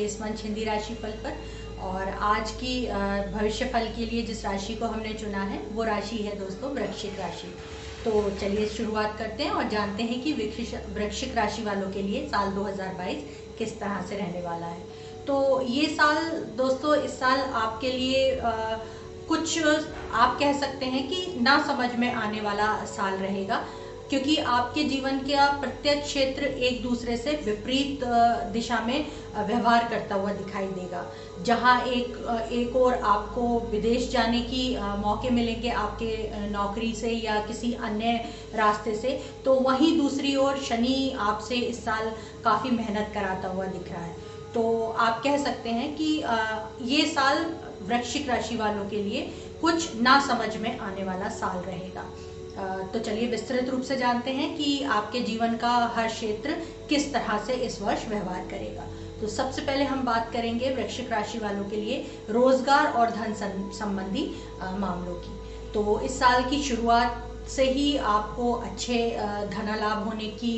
आपके इस मंच राशि फल पर। और आज की भविष्य फल के लिए जिस राशि को हमने चुना है वो राशि है दोस्तों वृक्षिक राशि। तो चलिए शुरुआत करते हैं और जानते हैं कि वृक्षिक राशि वालों के लिए साल 2022 किस तरह से रहने वाला है। तो ये साल दोस्तों इस साल आपके लिए आ, कुछ आप कह सकते हैं कि ना समझ में आने वाला साल रहेगा। क्योंकि आपके जीवन का प्रत्येक क्षेत्र एक दूसरे से विपरीत दिशा में व्यवहार करता हुआ दिखाई देगा। जहाँ एक एक और आपको विदेश जाने की मौके मिलेंगे आपके नौकरी से या किसी अन्य रास्ते से तो वहीं दूसरी ओर शनि आपसे इस साल काफ़ी मेहनत कराता हुआ दिख रहा है। तो आप कह सकते हैं कि ये साल वृक्षिक राशि वालों के लिए कुछ ना समझ में आने वाला साल रहेगा। तो चलिए विस्तृत रूप से जानते हैं कि आपके जीवन का हर क्षेत्र किस तरह से इस वर्ष व्यवहार करेगा। तो सबसे पहले हम बात करेंगे वृक्षिक राशि वालों के लिए रोज़गार और धन संबंधी मामलों की। तो इस साल की शुरुआत से ही आपको अच्छे धना लाभ होने की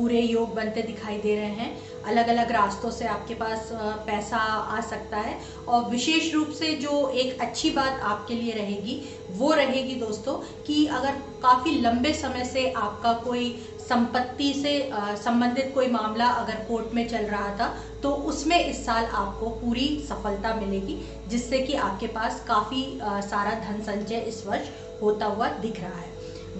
पूरे योग बनते दिखाई दे रहे हैं। अलग अलग रास्तों से आपके पास पैसा आ सकता है। और विशेष रूप से जो एक अच्छी बात आपके लिए रहेगी, वो रहेगी दोस्तों, कि अगर काफ़ी लंबे समय से आपका कोई संपत्ति से संबंधित कोई मामला अगर कोर्ट में चल रहा था तो उसमें इस साल आपको पूरी सफलता मिलेगी, जिससे कि आपके पास काफ़ी सारा धन संचय इस वर्ष होता हुआ दिख रहा है।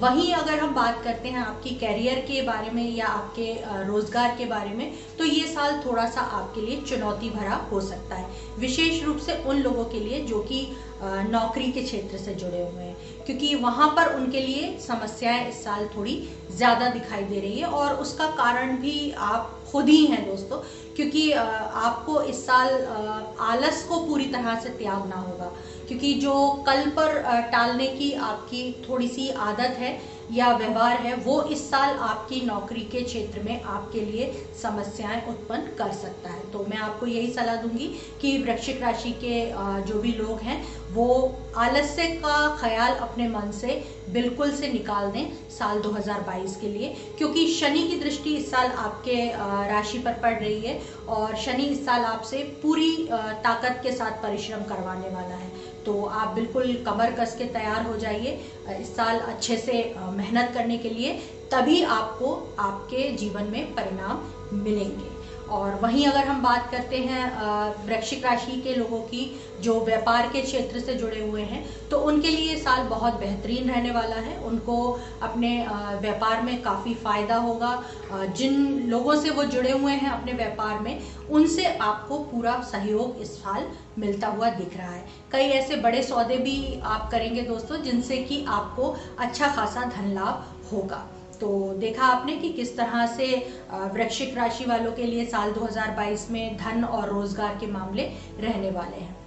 वहीं अगर हम बात करते हैं आपकी कैरियर के बारे में या आपके रोज़गार के बारे में तो ये साल थोड़ा सा आपके लिए चुनौती भरा हो सकता है। विशेष रूप से उन लोगों के लिए जो कि नौकरी के क्षेत्र से जुड़े हुए हैं। क्योंकि वहाँ पर उनके लिए समस्याएँ इस साल थोड़ी ज़्यादा दिखाई दे रही है और उसका कारण भी आप खुद ही हैं दोस्तों, क्योंकि आपको इस साल आलस को पूरी तरह से त्यागना होगा। क्योंकि जो कल पर टालने की आपकी थोड़ी सी आदत है या व्यवहार है, वो इस साल आपकी नौकरी के क्षेत्र में आपके लिए समस्याएँ उत्पन्न कर सकता है। तो मैं आपको यही सलाह दूँगी कि वृक्षिक राशि के जो भी लोग हैं, वो आलस्य का ख्याल अपने मन से बिल्कुल से निकाल दें साल 2022 के लिए, क्योंकि शनि की दृष्टि इस साल आपके राशि पर पड़ रही है और शनि इस साल आपसे पूरी ताकत के साथ परिश्रम करवाने वाला है। तो आप बिल्कुल कमर कस के तैयार हो जाइए इस साल अच्छे से मेहनत करने के लिए, तभी आपको आपके जीवन में परिणाम मिलेंगे। और वहीं अगर हम बात करते हैं वृक्षिक राशि के लोगों की, जो व्यापार के क्षेत्र से जुड़े हुए हैं तो उनके लिए साल बहुत बेहतरीन रहने वाला है। उनको अपने व्यापार में काफ़ी फ़ायदा होगा। जिन लोगों से वो जुड़े हुए हैं अपने व्यापार में, उनसे आपको पूरा सहयोग इस साल मिलता हुआ दिख रहा है। कई ऐसे बड़े सौदे भी आप करेंगे दोस्तों, जिनसे कि आपको अच्छा खासा धन लाभ होगा। तो देखा आपने कि किस तरह से वृक्षिक राशि वालों के लिए साल 2022 में धन और रोज़गार के मामले रहने वाले हैं।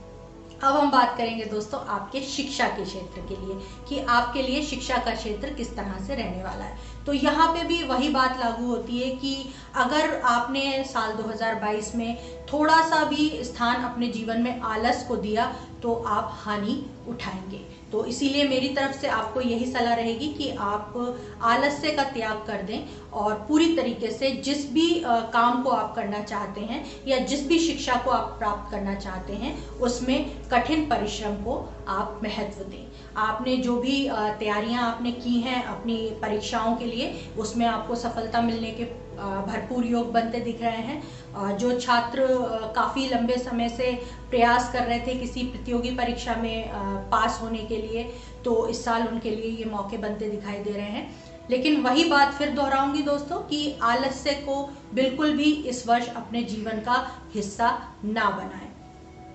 अब हम बात करेंगे दोस्तों आपके शिक्षा के क्षेत्र के लिए, कि आपके लिए शिक्षा का क्षेत्र किस तरह से रहने वाला है। तो यहाँ पे भी वही बात लागू होती है कि अगर आपने साल 2022 में थोड़ा सा भी स्थान अपने जीवन में आलस को दिया तो आप हानि उठाएँगे। तो इसीलिए मेरी तरफ़ से आपको यही सलाह रहेगी कि आप आलस्य का त्याग कर दें और पूरी तरीके से जिस भी काम को आप करना चाहते हैं या जिस भी शिक्षा को आप प्राप्त करना चाहते हैं, उसमें कठिन परिश्रम को आप महत्व दें। आपने जो भी तैयारियाँ आपने की हैं अपनी परीक्षाओं के लिए, उसमें आपको सफलता मिलने के भरपूर योग बनते दिख रहे हैं। जो छात्र काफ़ी लंबे समय से प्रयास कर रहे थे किसी प्रतियोगी परीक्षा में पास होने के लिए तो इस साल उनके लिए ये मौके बनते दिखाई दे रहे हैं। लेकिन वही बात फिर दोहराऊँगी दोस्तों कि आलस्य को बिल्कुल भी इस वर्ष अपने जीवन का हिस्सा ना बनाएँ।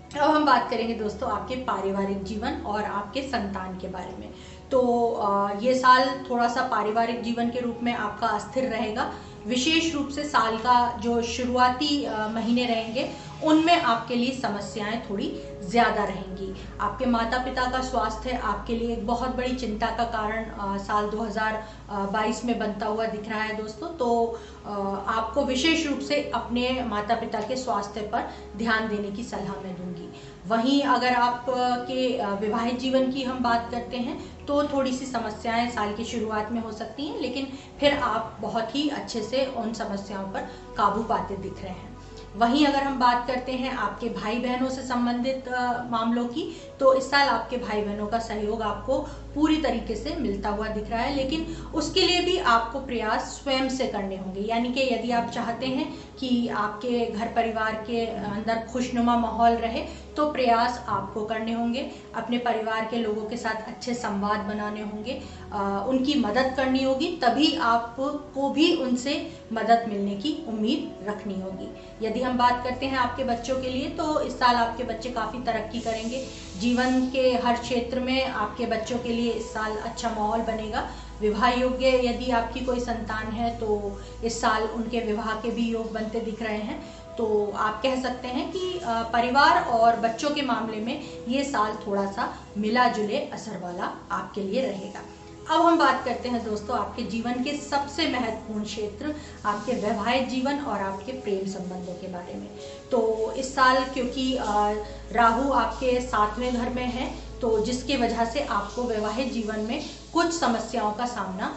अब हम बात करेंगे दोस्तों आपके पारिवारिक जीवन और आपके संतान के बारे में। तो ये साल थोड़ा सा पारिवारिक जीवन के रूप में आपका अस्थिर रहेगा। विशेष रूप से साल का जो शुरुआती महीने रहेंगे, उनमें आपके लिए समस्याएँ थोड़ी ज़्यादा रहेंगी। आपके माता पिता का स्वास्थ्य आपके लिए एक बहुत बड़ी चिंता का कारण साल 2022 में बनता हुआ दिख रहा है दोस्तों। तो आपको विशेष रूप से अपने माता पिता के स्वास्थ्य पर ध्यान देने की सलाह मैं दूँगी। वहीं अगर आप के विवाहित जीवन की हम बात करते हैं तो थोड़ी सी समस्याएँ साल की शुरुआत में हो सकती हैं, लेकिन फिर आप बहुत ही अच्छे से उन समस्याओं पर काबू पाते दिख रहे हैं। वहीं अगर हम बात करते हैं आपके भाई बहनों से संबंधित मामलों की तो इस साल आपके भाई बहनों का सहयोग आपको पूरी तरीके से मिलता हुआ दिख रहा है, लेकिन उसके लिए भी आपको प्रयास स्वयं से करने होंगे। यानी कि यदि आप चाहते हैं कि आपके घर परिवार के अंदर खुशनुमा माहौल रहे तो प्रयास आपको करने होंगे। अपने परिवार के लोगों के साथ अच्छे संवाद बनाने होंगे। उनकी मदद करनी होगी, तभी आपको भी उनसे मदद मिलने की उम्मीद रखनी होगी। यदि हम बात करते हैं आपके बच्चों के लिए तो इस साल आपके बच्चे काफ़ी तरक्की करेंगे। जीवन के हर क्षेत्र में आपके बच्चों के लिए इस साल अच्छा माहौल बनेगा। विवाह योग्य यदि आपकी कोई संतान है तो इस साल उनके विवाह के भी योग बनते दिख रहे हैं। तो आप कह सकते हैं कि परिवार और बच्चों के मामले में ये साल थोड़ा सा मिला जुले असर वाला आपके लिए रहेगा। अब हम बात करते हैं दोस्तों आपके जीवन के सबसे महत्वपूर्ण क्षेत्र, आपके वैवाहिक जीवन और आपके प्रेम संबंधों के बारे में। तो इस साल क्योंकि राहु आपके सातवें घर में है तो जिसके वजह से आपको वैवाहिक जीवन में कुछ समस्याओं का सामना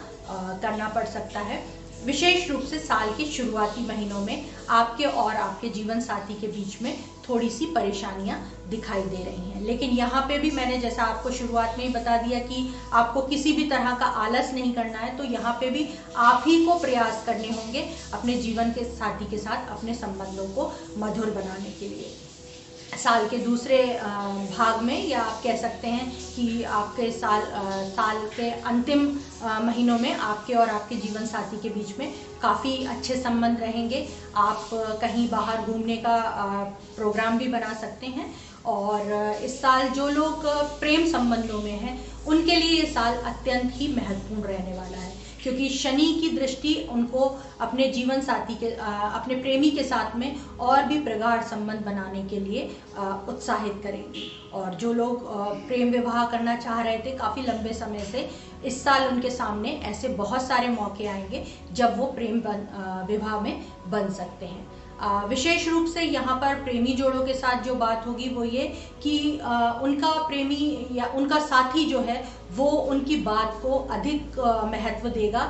करना पड़ सकता है। विशेष रूप से साल के शुरुआती महीनों में आपके और आपके जीवन साथी के बीच में थोड़ी सी परेशानियाँ दिखाई दे रही हैं। लेकिन यहाँ पे भी मैंने जैसा आपको शुरुआत में ही बता दिया कि आपको किसी भी तरह का आलस नहीं करना है तो यहाँ पे भी आप ही को प्रयास करने होंगे अपने जीवन के साथी के साथ अपने संबंधों को मधुर बनाने के लिए। साल के दूसरे भाग में, या आप कह सकते हैं कि आपके साल साल के अंतिम महीनों में आपके और आपके जीवन साथी के बीच में काफ़ी अच्छे संबंध रहेंगे। आप कहीं बाहर घूमने का प्रोग्राम भी बना सकते हैं और इस साल जो लोग प्रेम संबंधों में हैं, उनके लिए ये साल अत्यंत ही महत्वपूर्ण रहने वाला है। क्योंकि शनि की दृष्टि उनको अपने जीवन साथी के अपने प्रेमी के साथ में और भी प्रगाढ़ संबंध बनाने के लिए उत्साहित करेगी। और जो लोग प्रेम विवाह करना चाह रहे थे काफ़ी लंबे समय से, इस साल उनके सामने ऐसे बहुत सारे मौके आएँगे जब वो प्रेम विवाह में बन सकते हैं। विशेष रूप से यहाँ पर प्रेमी जोड़ों के साथ जो बात होगी वो ये कि उनका प्रेमी या उनका साथी जो है, वो उनकी बात को अधिक महत्व देगा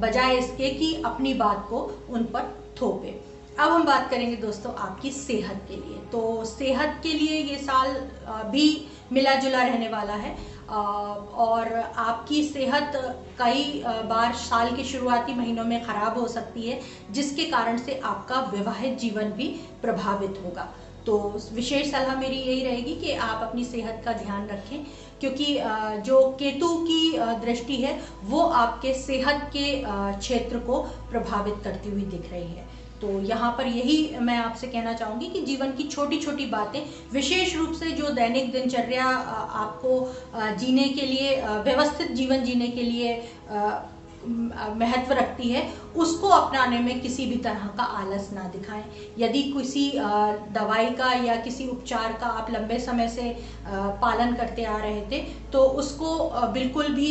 बजाय इसके कि अपनी बात को उन पर थोपे। अब हम बात करेंगे दोस्तों आपकी सेहत के लिए। तो सेहत के लिए ये साल भी मिला जुला रहने वाला है। और आपकी सेहत कई बार साल के शुरुआती महीनों में ख़राब हो सकती है, जिसके कारण से आपका विवाहित जीवन भी प्रभावित होगा। तो विशेष सलाह मेरी यही रहेगी कि आप अपनी सेहत का ध्यान रखें, क्योंकि जो केतु की दृष्टि है, वो आपके सेहत के क्षेत्र को प्रभावित करती हुई दिख रही है। तो यहाँ पर यही मैं आपसे कहना चाहूँगी कि जीवन की छोटी छोटी बातें, विशेष रूप से जो दैनिक दिनचर्या आपको जीने के लिए व्यवस्थित जीवन जीने के लिए महत्व रखती है, उसको अपनाने में किसी भी तरह का आलस ना दिखाएँ। यदि किसी दवाई का या किसी उपचार का आप लंबे समय से पालन करते आ रहे थे तो उसको बिल्कुल भी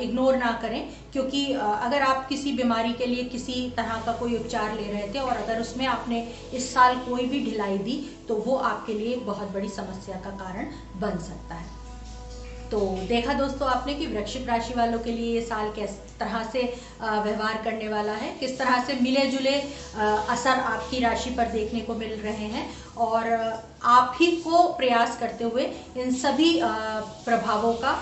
इग्नोर ना करें। क्योंकि अगर आप किसी बीमारी के लिए किसी तरह का कोई उपचार ले रहे थे और अगर उसमें आपने इस साल कोई भी ढिलाई दी तो वो आपके लिए बहुत बड़ी समस्या का कारण बन सकता है। तो देखा दोस्तों आपने कि वृक्षिक राशि वालों के लिए ये साल किस तरह से व्यवहार करने वाला है, किस तरह से मिले जुले असर आपकी राशि पर देखने को मिल रहे हैं और आप ही को प्रयास करते हुए इन सभी प्रभावों का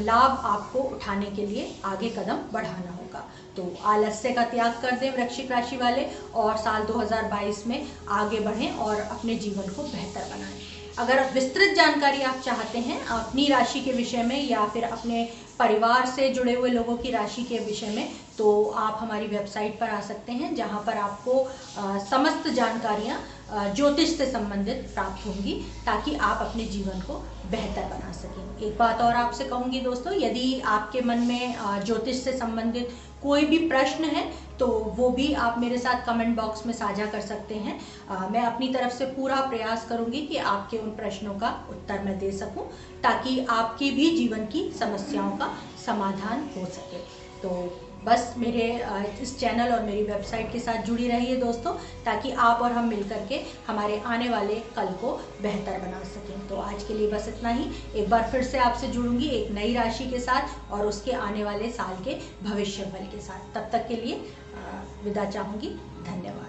लाभ आपको उठाने के लिए आगे कदम बढ़ाना होगा। तो आलस्य का त्याग कर दें वृक्षिक राशि वाले और साल 2022 में आगे बढ़ें और अपने जीवन को बेहतर बनाएँ। अगर विस्तृत जानकारी आप चाहते हैं अपनी राशि के विषय में या फिर अपने परिवार से जुड़े हुए लोगों की राशि के विषय में तो आप हमारी वेबसाइट पर आ सकते हैं जहाँ पर आपको आ, समस्त जानकारियाँ ज्योतिष से संबंधित प्राप्त होंगी ताकि आप अपने जीवन को बेहतर बना सकें। एक बात और आपसे कहूँगी दोस्तों यदि आपके मन में ज्योतिष से संबंधित कोई भी प्रश्न है तो वो भी आप मेरे साथ कमेंट बॉक्स में साझा कर सकते हैं। आ, मैं अपनी तरफ़ से पूरा प्रयास करूँगी कि आपके उन प्रश्नों का उत्तर मैं दे सकूँ ताकि आपकी भी जीवन की समस्याओं का समाधान हो सके। तो बस मेरे इस चैनल और मेरी वेबसाइट के साथ जुड़ी रहिए दोस्तों, ताकि आप और हम मिल करके हमारे आने वाले कल को बेहतर बना सकें। तो आज के लिए बस इतना ही। एक बार फिर से आपसे जुड़ूँगी एक नई राशि के साथ और उसके आने वाले साल के भविष्य बल के साथ। तब तक के लिए विदा चाहूँगी। धन्यवाद।